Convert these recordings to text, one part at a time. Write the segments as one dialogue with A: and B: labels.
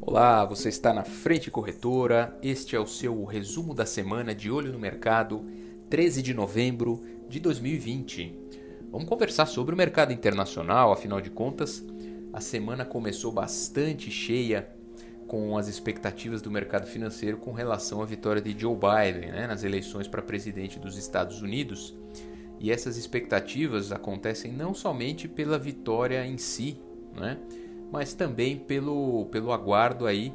A: Olá, você está na Frente Corretora. Este é o seu resumo da semana de olho no mercado, 13 de novembro de 2020. Vamos conversar sobre o mercado internacional, afinal de contas, a semana começou bastante cheia com as expectativas do mercado financeiro com relação à vitória de Joe Biden né, nas eleições para presidente dos Estados Unidos. E essas expectativas acontecem não somente pela vitória em si, né? Mas também pelo, pelo aguardo aí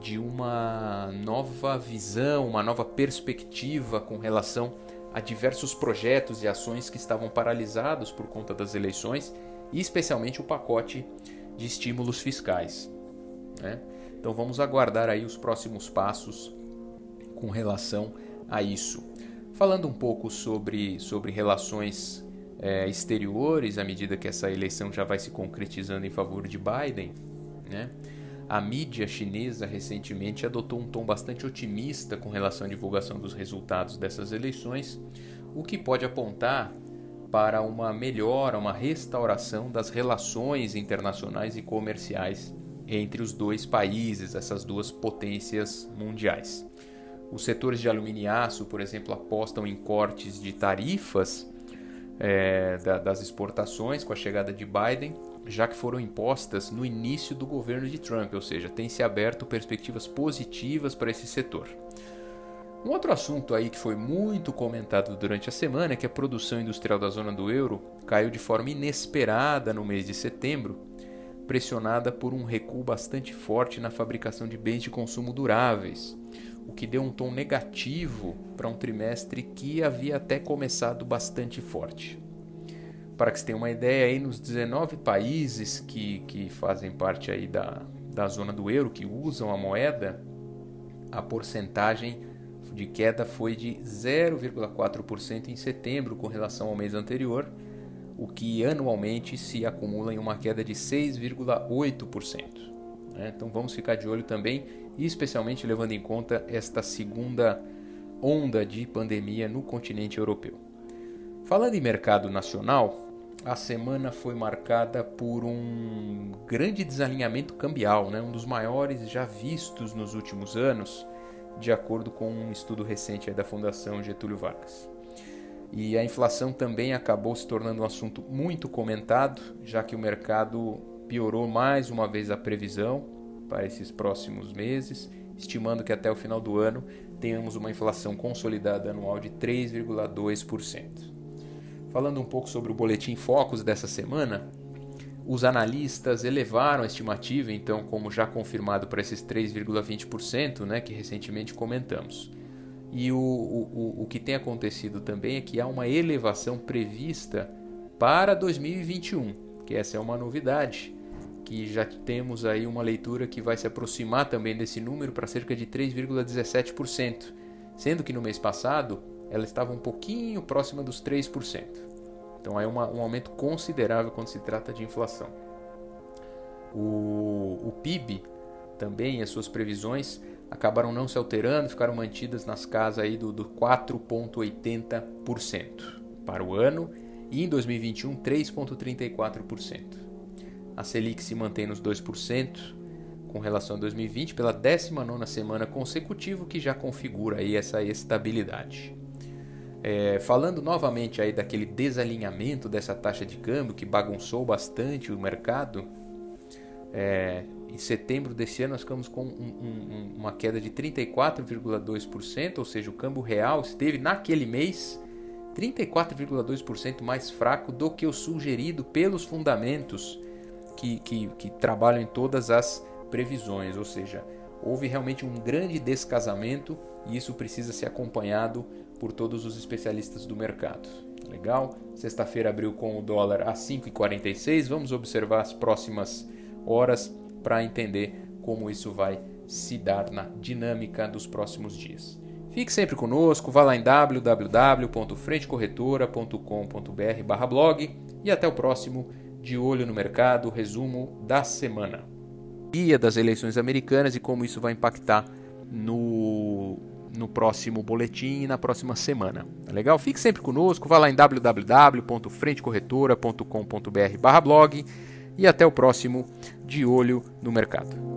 A: de uma nova visão, uma nova perspectiva com relação a diversos projetos e ações que estavam paralisados por conta das eleições e especialmente o pacote de estímulos fiscais. Né? Então vamos aguardar aí os próximos passos com relação a isso. Falando um pouco sobre, sobre relações é, exteriores à medida que essa eleição já vai se concretizando em favor de Biden. Né? A mídia chinesa recentemente adotou um tom bastante otimista com relação à divulgação dos resultados dessas eleições, o que pode apontar para uma melhora, uma restauração das relações internacionais e comerciais entre os dois países, essas duas potências mundiais. Os setores de alumínio e aço, por exemplo, apostam em cortes de tarifas é, da, das exportações com a chegada de Biden, já que foram impostas no início do governo de Trump, ou seja, tem se aberto perspectivas positivas para esse setor. Um outro assunto aí que foi muito comentado durante a semana é que a produção industrial da zona do euro caiu de forma inesperada no mês de setembro, pressionada por um recuo bastante forte na fabricação de bens de consumo duráveis, o que deu um tom negativo para um trimestre que havia até começado bastante forte. Para que você tenha uma ideia, aí nos 19 países que, que fazem parte aí da, da zona do euro, que usam a moeda, a porcentagem de queda foi de 0,4% em setembro com relação ao mês anterior, o que anualmente se acumula em uma queda de 6,8%. Né? Então vamos ficar de olho também, especialmente levando em conta esta segunda onda de pandemia no continente europeu. Falando em mercado nacional, a semana foi marcada por um grande desalinhamento cambial, né? um dos maiores já vistos nos últimos anos, de acordo com um estudo recente da Fundação Getúlio Vargas. E a inflação também acabou se tornando um assunto muito comentado, já que o mercado piorou mais uma vez a previsão para esses próximos meses, estimando que até o final do ano tenhamos uma inflação consolidada anual de 3,2%. Falando um pouco sobre o boletim Focus dessa semana, os analistas elevaram a estimativa, então, como já confirmado para esses 3,20%, né, que recentemente comentamos. E o, o, o que tem acontecido também é que há uma elevação prevista para 2021, que essa é uma novidade, que já temos aí uma leitura que vai se aproximar também desse número para cerca de 3,17%, sendo que no mês passado ela estava um pouquinho próxima dos 3%. Então é uma, um aumento considerável quando se trata de inflação. O, o PIB também, as suas previsões acabaram não se alterando, ficaram mantidas nas casas aí do, do 4,80% para o ano e em 2021 3,34%. A Selic se mantém nos 2% com relação a 2020 pela 19 semana consecutiva, que já configura aí essa estabilidade. É, falando novamente aí daquele desalinhamento dessa taxa de câmbio que bagunçou bastante o mercado, é, em setembro desse ano nós ficamos com um, um, uma queda de 34,2%, ou seja, o câmbio real esteve naquele mês 34,2% mais fraco do que o sugerido pelos fundamentos que, que, que trabalham em todas as previsões, ou seja, houve realmente um grande descasamento e isso precisa ser acompanhado por todos os especialistas do mercado. Legal? Sexta-feira abriu com o dólar a 5,46. Vamos observar as próximas horas para entender como isso vai se dar na dinâmica dos próximos dias. Fique sempre conosco, vá lá em www.frentecorretora.com.br/blog e até o próximo de olho no mercado, resumo da semana. Dia das eleições americanas e como isso vai impactar no, no próximo boletim e na próxima semana. Tá legal? Fique sempre conosco, vá lá em www.frentecorretora.com.br blog e até o próximo De Olho no Mercado.